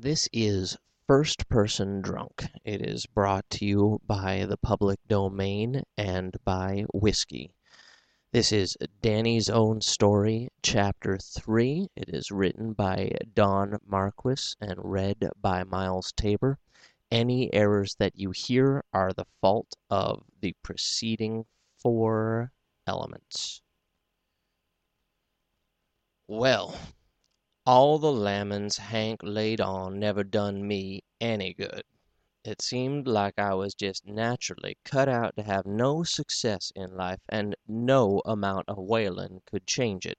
This is First Person Drunk. It is brought to you by the public domain and by whiskey. This is Danny's Own Story, Chapter 3. It is written by Don Marquis and read by Miles Tabor. Any errors that you hear are the fault of the preceding four elements. Well, all the lammins Hank laid on never done me any good. It seemed like I was just naturally cut out to have no success in life, and no amount of whalin' could change it,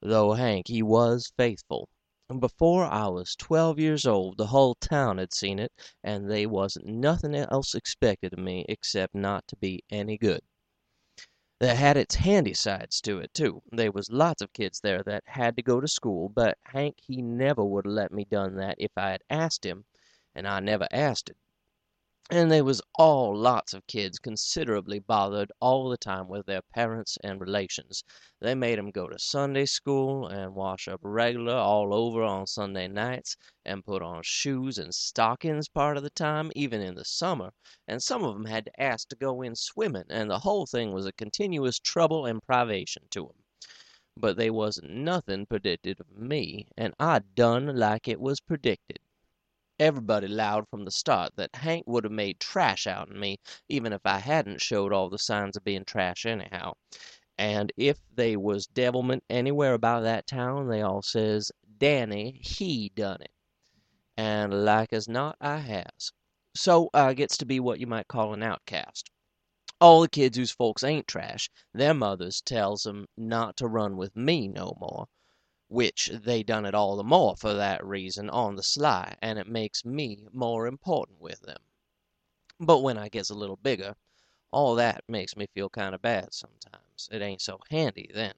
though Hank he was faithful. Before I was twelve years old the hull town had seen it, and they wasn't nothin' else expected of me except not to be any good. That had its handy sides to it, too. They was lots of kids there that had to go to school, but Hank he never would 'a' let me done that if I had ast him, and I never asted. And they was all lots of kids considerably bothered all the time with their parents and relations. They made 'em go to Sunday school, and wash up reg'lar all over on Sunday nights, and put on shoes and stockings part of the time, even in the summer, and some of 'em had to ask to go in swimming, and the whole thing was a continuous trouble and privation to 'em. But they wasn't nothing predicted of me, and I done like it was predicted. Everybody 'lowed from the start that Hank would have made trash out'n me, even if I hadn't showed all the signs of being trash anyhow. And if they was devilment anywhere about that town, they all says Danny he done it. And like as not I has. So I gets to be what you might call an outcast. All the kids whose folks ain't trash, their mothers tells 'em not to run with me no more which they done it all the more for that reason on the sly, and it makes me more important with them. But when I gets a little bigger, all that makes me feel kind of bad sometimes. It ain't so handy then,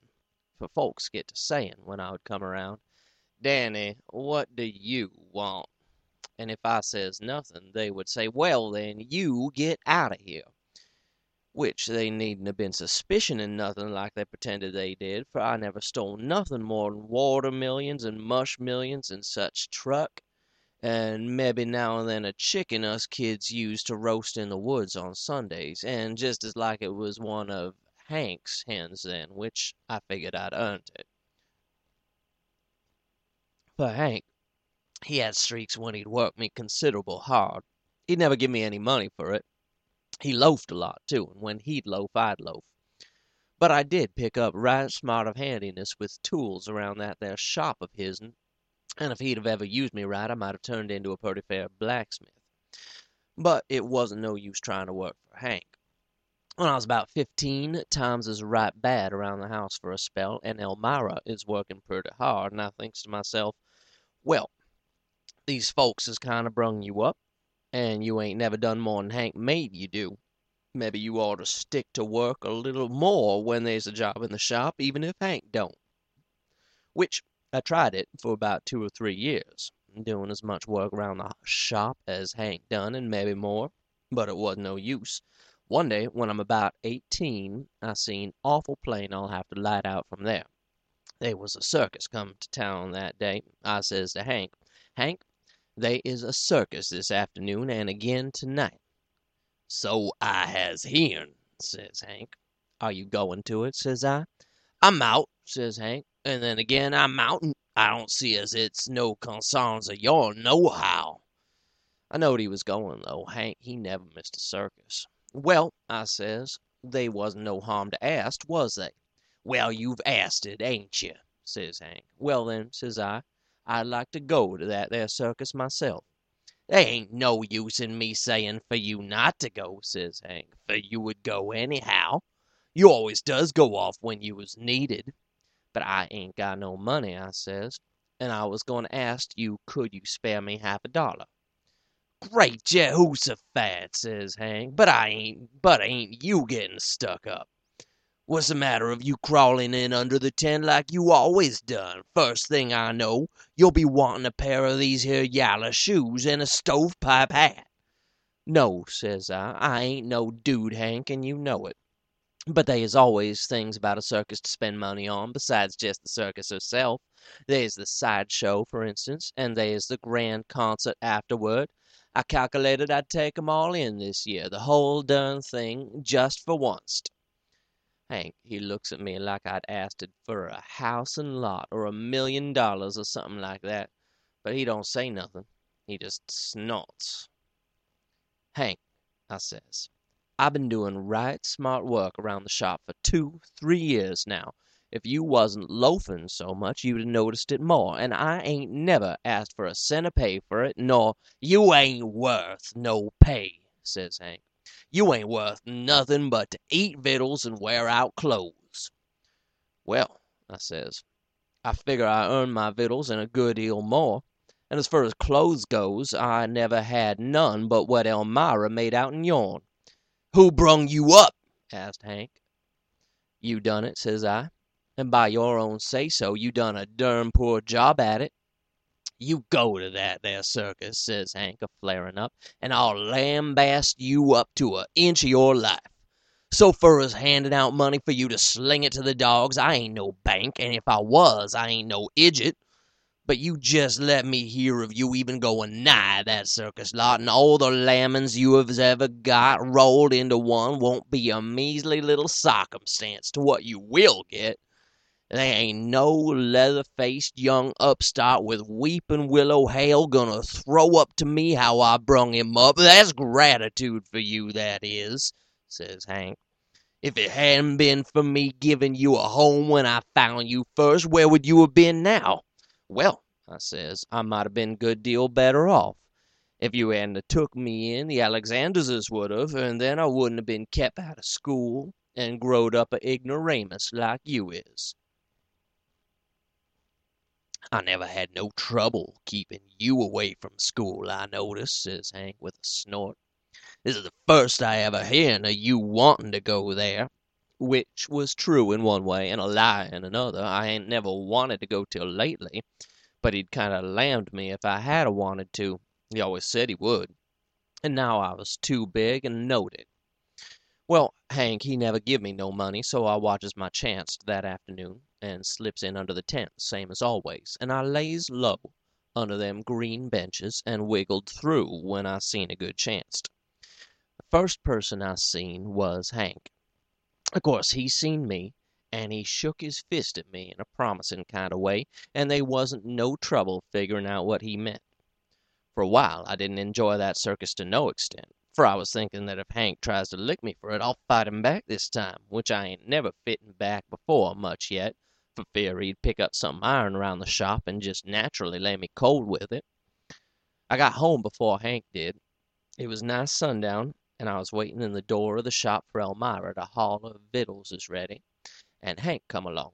for folks get to sayin' when I would come around, Danny, what do you want? And if I says nothing, they would say, well then, you get out of here which they needn't have been suspicioning nothin' like they pretended they did, for I never stole nothin' more'n watermillions and mushmillions and such truck, and mebby now and then a chicken us kids used to roast in the woods on Sundays, and jest as like it was one of Hank's hens then, which I figured I'd earned it. For Hank, he had streaks when he'd work me considerable hard. He'd never give me any money for it. He loafed a lot, too, and when he'd loaf I'd loaf. But I did pick up right smart of handiness with tools around that there shop of his'n, and if he'd have ever used me right I might have turned into a purty fair blacksmith. But it wasn't no use trying to work for Hank. When I was about fifteen, times is right bad around the house for a spell, and Elmira is working purty hard, and I thinks to myself, well, these folks has kind of brung you up, and you ain't never done more'n Hank made you do. Mebby you oughter stick to work a little more when there's a job in the shop, even if Hank don't. Which I tried it for about two or three years, doing as much work around the shop as Hank done, and mebby more, but it wasn't no use. One day, when I'm about eighteen, I seen awful plain I'll have to light out from there. They was a circus come to town that day. I says to Hank, Hank, they is a circus this afternoon and agin tonight. So I has hearn, says Hank. Are you going to it? says I. I'm out, says Hank, and then again I'm out, and I don't see as it's no consarns of yourn nohow. I knowed he was going, though. Hank, he never missed a circus. Well, I says, they wasn't no harm to ast, was they? Well, you've asted, ain't you? says Hank. Well, then, says I, I'd like to go to that there circus myself. They ain't no use in me sayin' for you not to go, says Hank, for you would go anyhow. You always does go off when you was needed. But I ain't got no money, I says, and I was going to ask you could you spare me half a dollar. Great Jehoshaphat, says Hank, but I ain't, but ain't you getting stuck up? What's the matter of you crawling in under the tent like you always done? First thing I know, you'll be wanting a pair of these here yaller shoes and a stovepipe hat. No, says I, I ain't no dude, Hank, and you know it. But they is always things about a circus to spend money on besides just the circus herself. There's the sideshow, for instance, and there's the grand concert afterward. I calculated I'd take 'em all in this year, the whole dern thing, just for onct. Hank, he looks at me like I'd asted for a house and lot, or a million dollars, or something like that, but he don't say nothin'. He just snorts. Hank, I says, I've been doin' right smart work around the shop for two, three years now. If you wasn't loafin' so much you'd 'a' noticed it more, and I ain't never asked for a cent o' pay for it, nor "You ain't wuth no pay," says Hank. You ain't worth nothin' but to eat vittles and wear out clothes. Well, I says, I figger I earn my vittles and a good deal more, and as fur as clothes goes, I never had none but what Elmira made out out'n yourn. Who brung you up? asked Hank. You done it, says I, and by your own say so, you done a dern poor job at it. You go to that there circus, says Hank, a flarin' up, and I'll lambast you up to a inch o' your life. So fur as handin' out money for you to sling it to the dogs, I ain't no bank, and if I was, I ain't no idjit. But you jest let me hear of you even goin' nigh that circus lot, and all the lammins you has ever got rolled into one won't be a measly little sarcumstance to what you will get. They ain't no leather faced young upstart with weepin' willow hair gonna throw up to me how I brung him up. That's gratitude for you, that is, says Hank. If it hadn't been for me givin' you a home when I found you first, where would you have been now? Well, I says, I might have been a good deal better off. If you hadn't took me in, the Alexanderses would have, and then I wouldn't have been kep out of school and growed up a ignoramus like you is. I never had no trouble keepin' you away from school, I notice, says Hank with a snort. This is the first I ever hearn of you wantin' to go there. Which was true in one way and a lie in another. I ain't never wanted to go till lately, but he'd kind of lammed me if I had a wanted to. He always said he would. And now I was too big and knowed it. Well, Hank he never give me no money, so I watches my chancet that afternoon and slips in under the tent, same as always, and I lays low under them green benches and wiggled through when I seen a good chancet. The first person I seen was Hank. Of course he seen me, and he shook his fist at me in a promisin' kind of way, and they wasn't no trouble figgerin' out what he meant. For a while I didn't enjoy that circus to no extent, for I was thinkin' that if Hank tries to lick me for it I'll fight him back this time, which I ain't never fitten back before much yet, for fear he'd pick up some iron around the shop and just naturally lay me cold with it. I got home before Hank did. It was nigh sundown, and I was waiting in the door of the shop for Elmira to haul her vittles is ready, and Hank come along.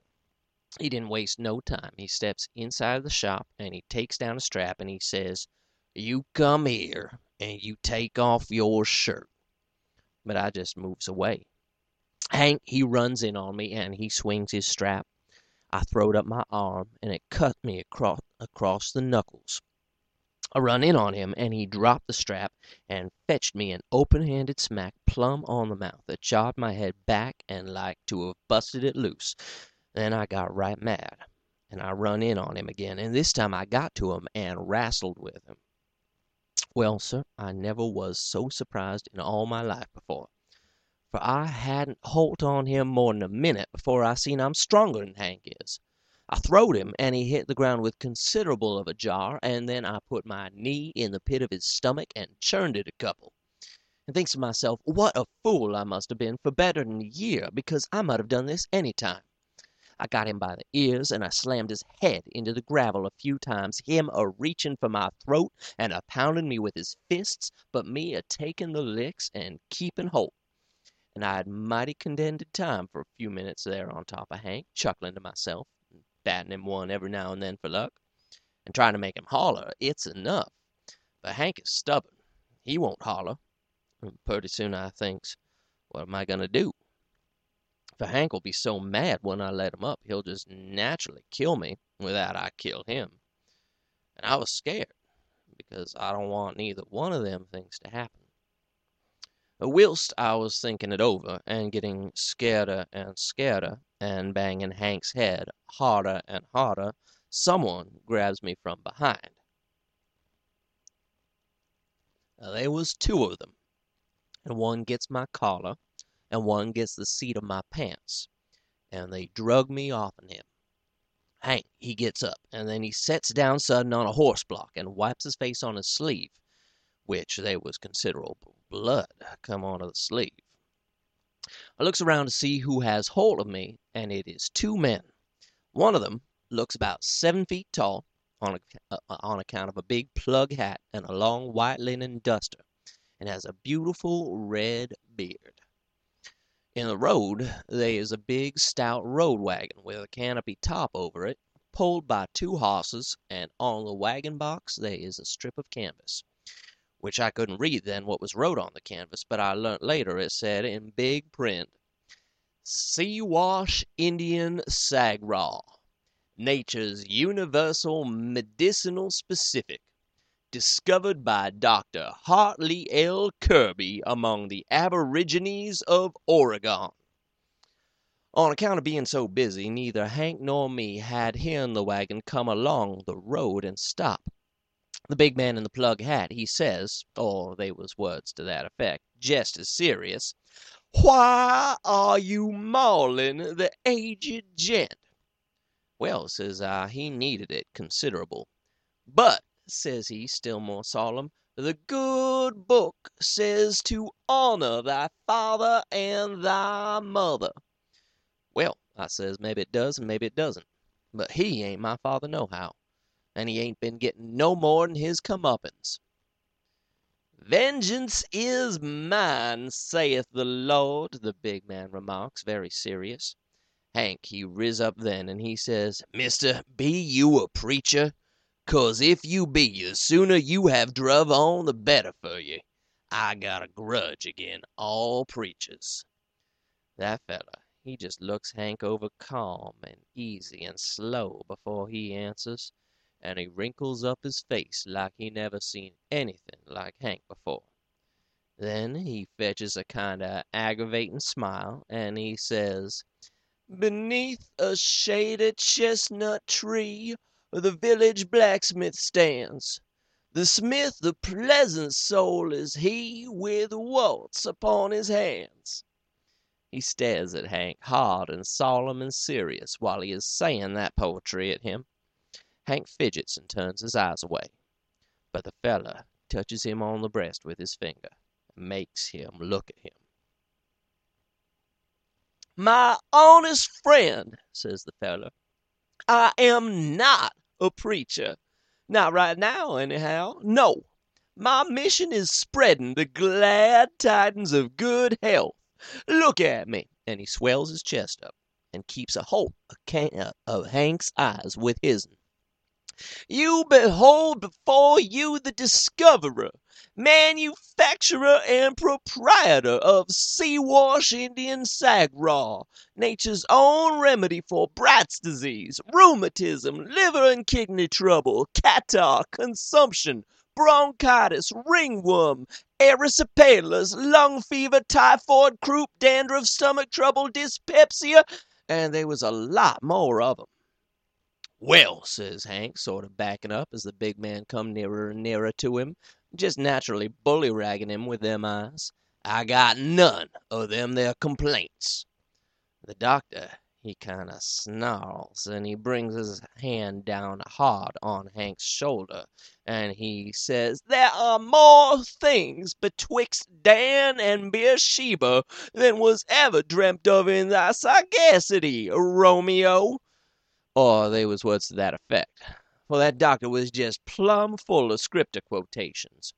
He didn't waste no time. He steps inside the shop, and he takes down a strap, and he says, "You come here, and you take off your shirt." But I just moves away. Hank he runs in on me, and he swings his strap. I throwed up my arm, and it cut me across across the knuckles. I run in on him, and he dropped the strap and fetched me an open handed smack plumb on the mouth that jarred my head back and like to have busted it loose. Then I got right mad, and I run in on him again, and this time I got to him and wrastled with him. Well, sir, I never was so surprised in all my life before, for I hadn't holt on him more'n a minute before I seen I'm stronger'n Hank is. I throwed him, and he hit the ground with considerable of a jar, and then I put my knee in the pit of his stomach and churned it a couple, and thinks to myself what a fool I must have been for better'n a year, because I might have done this any time. I got him by the ears, and I slammed his head into the gravel a few times, him a reachin' for my throat and a poundin' me with his fists, but me a takin' the licks and keepin' holt. And I had mighty contented time for a few minutes there on top of Hank, chuckling to myself batting him one every now and then for luck, and trying to make him holler, it's enough. But Hank is stubborn. He won't holler. And purty soon I thinks, what am I going to do? For Hank will be so mad when I let him up, he'll just naturally kill me without I kill him. And I was scared, because I don't want neither one of them things to happen. Uh, whilst I was thinking it over, and getting scareder and scareder, and banging Hank's head harder and harder, someone grabs me from behind. They was two of them, and one gets my collar, and one gets the seat of my pants, and they drug me off'n him. Hank he gets up, and then he sets down sudden on a horse block, and wipes his face on his sleeve, which they was considerable blood come onto the sleeve. I looks around to see who has hold of me, and it is two men. One of them looks about seven feet tall, on, a, uh, on account of a big plug hat and a long white linen duster, and has a beautiful red beard. In the road they is a big stout road wagon with a canopy top over it, pulled by two hosses, and on the wagon box they is a strip of canvas which I couldn't read then what was wrote on the canvas, but I learnt later it said in big print, Siwash Indian Sagwa, Nature's Universal Medicinal Specific, discovered by Dr. Hartley L. Kirby among the aborigines of Oregon. On account of being so busy, neither Hank nor me had hearn the wagon come along the road and stop. The big man in the plug hat, he says, or they was words to that effect, jest as serious, "Why are you maulin' the aged gent?" Well, says I, he needed it considerable. "But," says he, still more solemn, "the good book says to honor thy father and thy mother." Well, I says, maybe it does and maybe it doesn't. But he ain't my father nohow and he ain't been getting no more'n his comeuppance. "Vengeance is mine, saith the Lord," the big man remarks, very serious. Hank he riz up then, and he says, "Mister, be you a preacher? 'Cause if you be, the sooner you have druv on the better fer you. I got a grudge agin all preachers." That feller he jest looks Hank over calm and easy and slow before he answers and he wrinkles up his face like he never seen anything like Hank before. Then he fetches a kind o' aggravatin' smile, and he says, "Beneath a shady chestnut tree the village blacksmith stands. The smith, a pleasant soul is he, with warts upon his hands." He stares at Hank, hard and solemn and serious, while he is saying that poetry at him. Hank fidgets and turns his eyes away, but the feller touches him on the breast with his finger, and makes him look at him. "My honest friend," says the feller, "I am not a preacher. Not right now, anyhow. No. My mission is spreading the glad tidings of good health. Look at me!" and he swells his chest up, and keeps a holt of Hank's eyes with his'n. You behold before you the discoverer, manufacturer, and proprietor of Siwash Indian Sagwa, Nature's own remedy for Bright's disease, rheumatism, liver and kidney trouble, catarrh, consumption, bronchitis, ringworm, erysipelas, lung fever, typhoid, croup, dandruff, stomach trouble, dyspepsia, and there was a lot more of 'em. "Well," says Hank, sort of backing up as the big man come nearer and nearer to him, jest naturally bullyraggin' him with them eyes, "I got none o' them there complaints." The doctor he kind o' snarls, and he brings his hand down hard on Hank's shoulder, and he says, "There are more things betwixt Dan and Beersheba than was ever dreamt of in thy sagacity, Romeo." Or they was words to that effect, for that doctor was jest plumb full of Scripter quotations.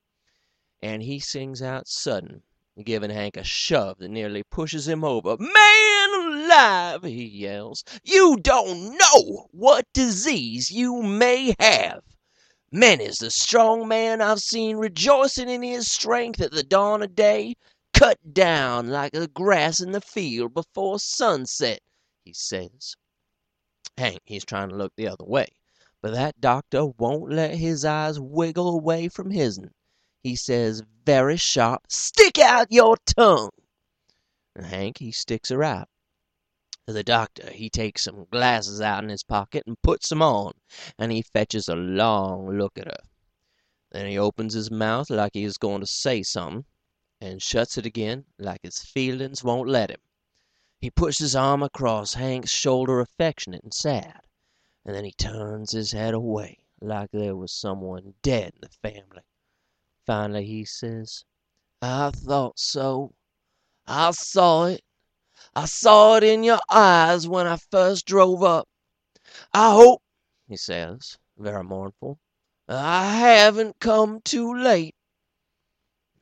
And he sings out sudden, giving Hank a shove that nearly pushes him over. "Man alive!" he yells, "you don't know what disease you may have! Many's the strong man I've seen rejoicing in his strength at the dawn of day, cut down like the grass in the field before sunset," he says. Hank he's trying to look the other way, but that doctor won't let his eyes wiggle away from his'n. he says very sharp, "stick out your tongue!" And Hank he sticks her out. The doctor he takes some glasses out'n his pocket and puts 'em on, and he fetches a long look at her. Then he opens his mouth like he is goin' to say somethin', and shuts it agin like his feelin's won't let him. He puts his arm across Hank's shoulder affectionate and sad, and then he turns his head away like there was some one dead in the family. Finally he says, "I thought so. I saw it. I saw it in your eyes when I first drove up. I hope," he says, very mournful, "I haven't come too late."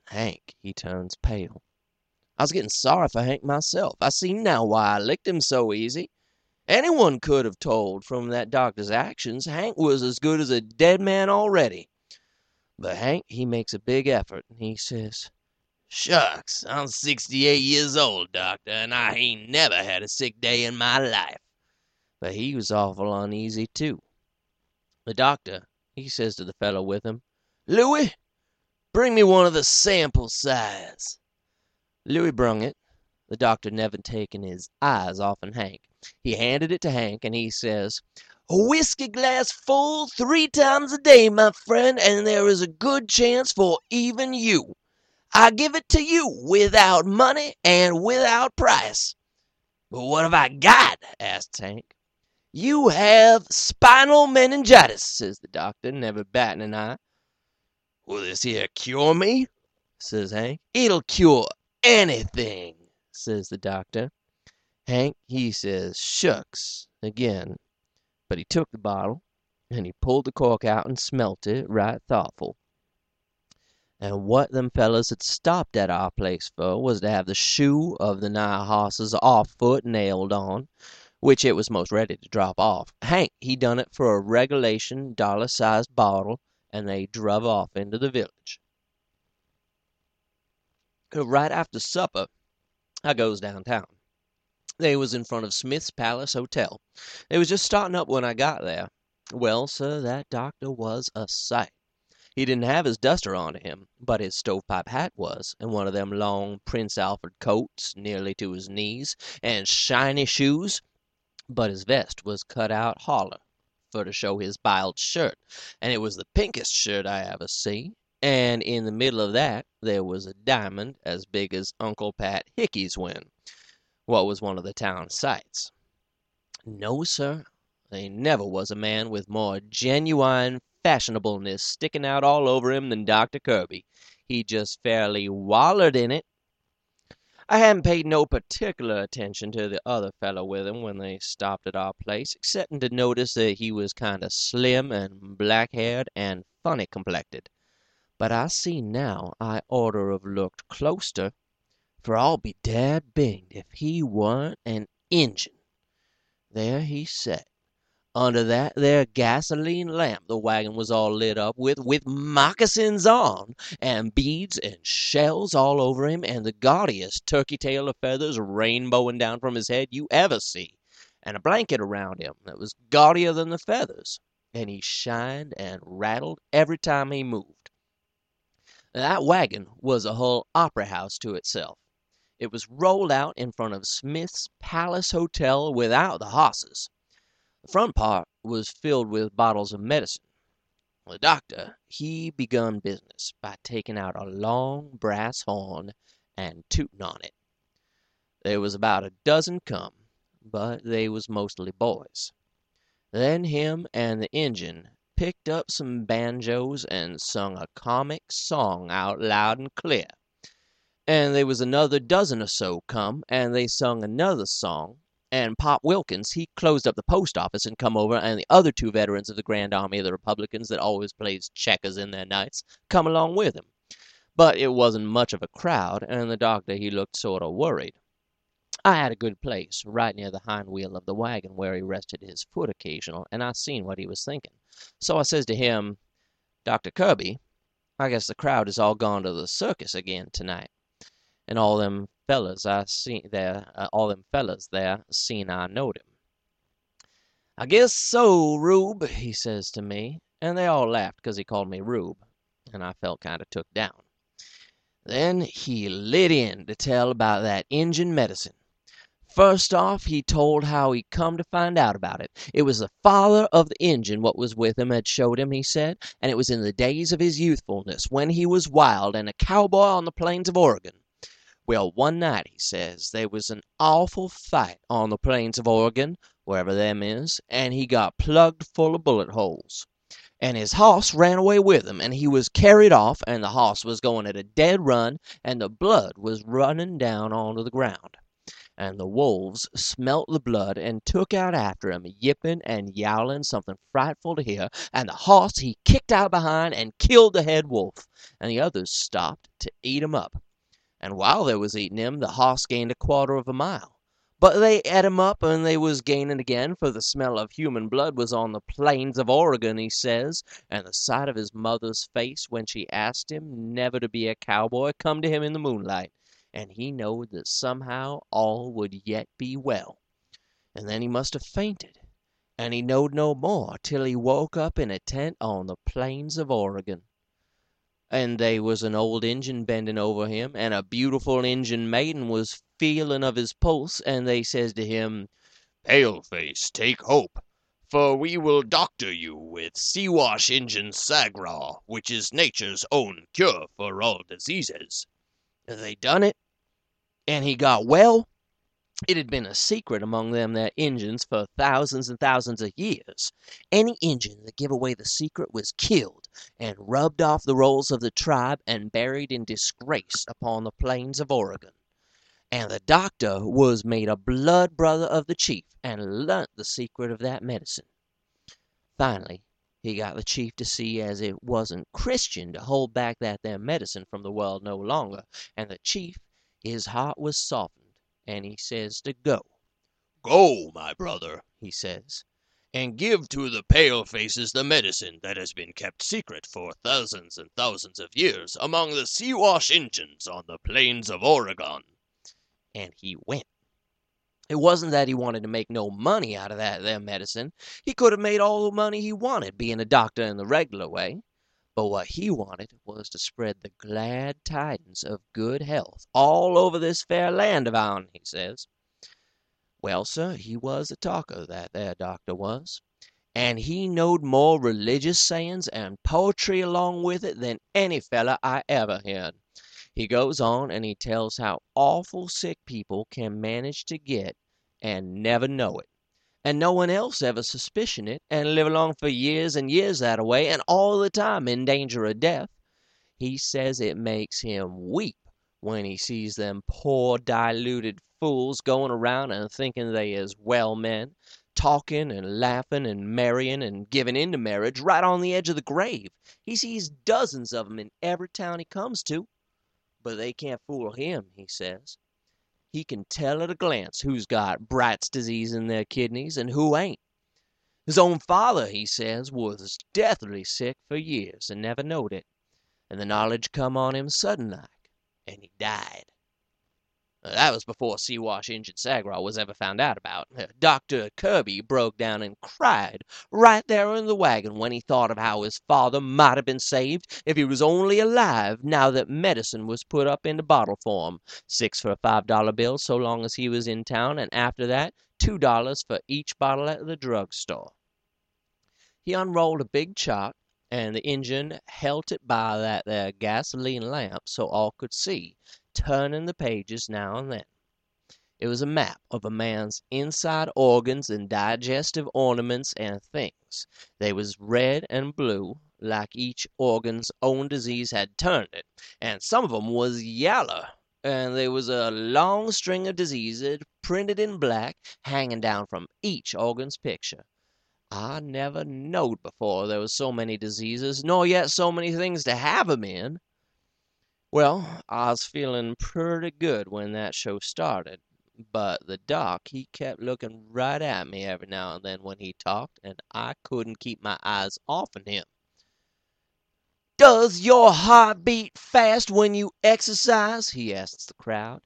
Hank he turns pale. I was getting sorry for Hank myself. I see now why I licked him so easy. Any one could have told from that doctor's actions Hank was as good as a dead man already. But Hank he makes a big effort, and he says, "Shucks! I'm sixty eight years old, doctor, and I hain't never had a sick day in my life." But he was awful uneasy, too. The doctor he says to the fellow with him, "Louie, bring me one of the sample size." Looey brung it, the doctor never taking his eyes off'n Hank. He handed it to Hank, and he says, "A whiskey glass full three times a day, my friend, and there is a good chance for even you. I give it to you without money and without price." "But what have I got?" asks Hank. "You have spinal meningitis," says the doctor, never batting an eye. "Will this here cure me?" says Hank. "It'll cure anything," says the doctor. Hank he says "Shucks!" again, but he took the bottle, and he pulled the cork out and smelt it, right thoughtful. And what them fellers had stopped at our place for was to have the shoe of the nigh hoss's off foot nailed on, which it was most ready to drop off. Hank he done it for a regulation dollar sized bottle, and they druv off into the village. Right after supper I goes downtown. They was in front of Smith's Palace Hotel. They was just starting up when I got there. Well, sir, that doctor was a sight. He didn't have his duster on to him, but his stovepipe hat was, and one of them long Prince Alfred coats nearly to his knees, and shiny shoes, but his vest was cut out holler for to show his biled shirt, and it was the pinkest shirt I ever see, and in the middle of that there was a diamond as big as Uncle Pat Hickey's win what was one of the town sights. No, sir, they never was a man with more genuine fashionableness sticking out all over him than Doctor Kirby. He just fairly wallered in it. I hadn't paid no particular attention to the other fellow with him when they stopped at our place, excepting to notice that he was kind of slim and black haired and funny complected. But I see now I orter of looked closter for I'll be dad binged if he warn't an Injun. There he set, under that there gasoline lamp the wagon was all lit up with, with moccasins on, and beads and shells all over him, and the gaudiest turkey tail of feathers rainbowing down from his head you ever see, and a blanket around him that was gaudier than the feathers, and he shined and rattled every time he moved. That wagon was a whole opry house to itself. It was rolled out in front of Smith's Palace Hotel without the hosses. The front part was filled with bottles of medicine. The doctor he begun business by taking out a long brass horn and tootin' on it. There was about a dozen come, but they was mostly boys. Then him and the Injun picked up some banjos and sung a comic song out loud and clear and they was another dozen or so come, and they sung another song, and Pop Wilkins he closed up the post office and come over, and the other two veterans of the Grand Army of the Republicans that always plays checkers in their nights come along with him. But it wasn't much of a crowd, and the doctor he looked sort of worried. I had a good place, right near the hind wheel of the wagon where he rested his foot occasional, and I seen what he was thinking. So I says to him, Doctor Kirby, I guess the crowd is all gone to the circus again tonight and all them fellers there, uh, all them fellers there seen I knowed him. "I guess so, Rube," he says to me, and they all laughed 'cause he called me Rube. and I felt kind of took down. Then he lit in to tell about that Injun medicine. First off he told how he come to find out about it. It was the father of the Injun what was with him had showed him, he said, and it was in the days of his youthfulness, when he was wild and a cowboy on the plains of Oregon. Well, one night, he says, they was an awful fight on the plains of Oregon, wherever them is, and he got plugged full of bullet holes. And his hoss ran away with him, and he was carried off, and the hoss was going at a dead run, and the blood was running down onto the ground. And the wolves smelt the blood and took out after him, yipping and yowling something frightful to hear, and the hoss he kicked out behind and killed the head wolf, and the others stopped to eat him up and while they was eating him the hoss gained a quarter of a mile. But they et him up and they was gaining again, for the smell of human blood was on the plains of Oregon, he says, and the sight of his mother's face when she asked him never to be a cowboy come to him in the moonlight, and he knowed that somehow all would yet be well. And then he must have fainted, and he knowed no more till he woke up in a tent on the plains of Oregon and they was an old Injun bending over him, and a beautiful Injun maiden was feeling of his pulse, and they says to him, Paleface, take hope, for we will doctor you with Siwash Injun Sagwa, which is nature's own cure for all diseases. They done it, and he got well. It had been a secret among them there Injuns for thousands and thousands of years. Any Injun that give away the secret was killed, and rubbed off the rolls of the tribe and buried in disgrace upon the plains of Oregon. And the doctor was made a blood brother of the chief, and learnt the secret of that medicine. Finally he got the chief to see as it wasn't Christian to hold back that there medicine from the world no longer, and the chief his heart was softened and he says to go. Go, my brother, he says, and give to the pale faces the medicine that has been kept secret for thousands and thousands of years among the Siwash Injuns on the plains of Oregon. And he went. It wasn't that he wanted to make no money out of that there medicine. He could have made all the money he wanted, being a doctor in the regular way. But what he wanted was to spread the glad tidings of good health all over this fair land of ourn, he says. Well, sir, he was a talker, that there doctor was, and he knowed more religious sayin's and poetry along with it than any feller I ever heard. He goes on and he tells how awful sick people can manage to get and never know it and no one else ever suspicion it, and live along for years and years that a way, and all the time in danger of death. He says it makes him weep when he sees them poor diluted fools going around and thinking they is well men, talking and laughing and marrying and giving in to marriage right on the edge of the grave. He sees dozens of 'em in every town he comes to. But they can't fool him, he says. He can tell at a glance who's got Bright's disease in their kidneys and who ain't. His own father, he says, was deathly sick for years and never knowed it, and the knowledge come on him sudden like, and he died. That was before Siwash Injun Sagwa was ever found out about. Dr. Kirby broke down and cried right there in the wagon when he thought of how his father might have been saved if he was only alive now that medicine was put up into bottle form, six for a five dollar bill so long as he was in town, and after that two dollars for each bottle at the drug store. He unrolled a big chart, and the Injun helt it by that there gasoline lamp so all could see turning the pages now and then. It was a map of a man's inside organs and digestive ornaments and things. They was red and blue, like each organ's own disease had turned it, and some of 'em was yaller, and there was a long string of diseases printed in black hanging down from each organ's picture. I never knowed before there was so many diseases, nor yet so many things to have 'em in. Well, I was feeling purty good when that show started, but the Doc he kept looking right at me every now and then when he talked, and I couldn't keep my eyes off'n him. "Does your heart beat fast when you exercise?" he asks the crowd.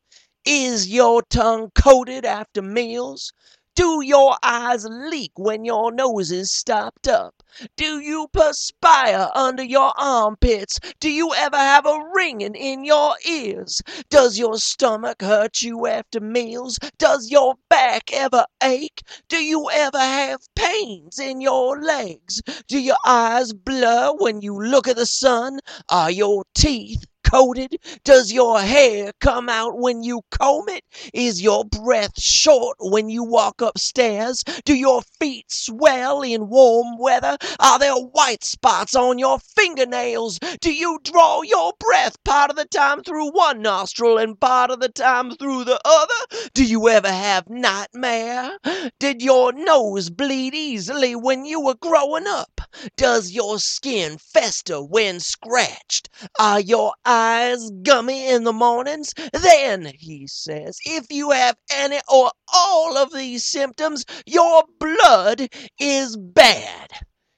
"Is your tongue coated after meals? Do your eyes leak when your nose is stopped up? Do you perspire under your armpits? Do you ever have a ringing in your ears? Does your stomach hurt you after meals? Does your back ever ache? Do you ever have pains in your legs? Do your eyes blur when you look at the sun? Are your teeth coated? Does your hair come out when you comb it? Is your breath short when you walk upstairs? Do your feet swell in warm weather? Are there white spots on your fingernails? Do you draw your breath part of the time through one nostril and part of the time through the other? Do you ever have nightmare? Did your nose bleed easily when you were growing up? Does your skin fester when scratched? Are your eyes gummy in the mornings? Then, he says, if you have any or all of these symptoms, your blood is bad,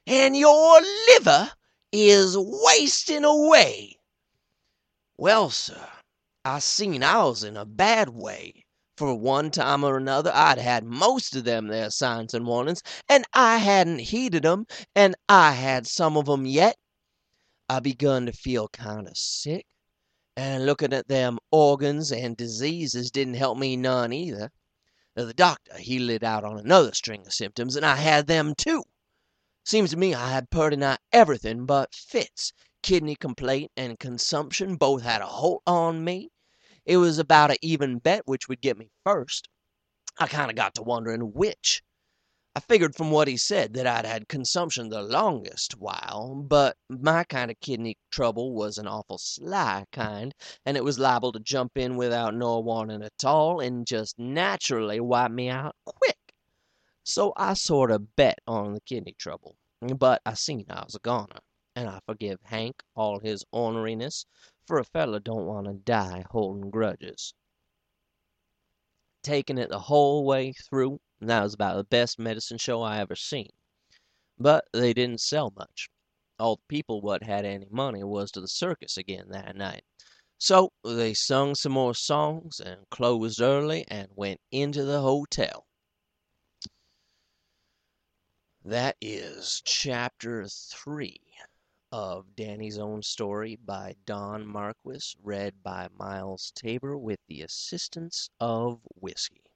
and your liver is wasting away. Well, sir, I seen I was in a bad way. For one time or another I'd had most of them there signs and warnings, and I hadn't heeded 'em, and I had some of 'em yet. I begun to feel kind o' sick, and lookin' at them organs and diseases didn't help me none either. The doctor he lit out on another string of symptoms, and I had them too. Seems to me I had purty nigh everything but fits. Kidney complaint and consumption both had a holt on me. It was about a even bet which would get me first. I kind of got to wondering which. I figured from what he said that I'd had consumption the longest while, but my kind of kidney trouble was an awful sly kind, and it was liable to jump in without no warnin' at all, and just naturally wipe me out quick. So I sort of bet on the kidney trouble. But I seen I was a goner, and I forgive Hank all his orneriness, for a feller don't want to die holdin' grudges. Taking it the whole way through, that was about the best medicine show I ever seen. But they didn't sell much. All the people what had any money was to the circus again that night. So they sung some more songs and closed early and went into the hotel. That is chapter three of Danny's Own Story by Don Marquis, read by Miles Tabor with the assistance of Whiskey.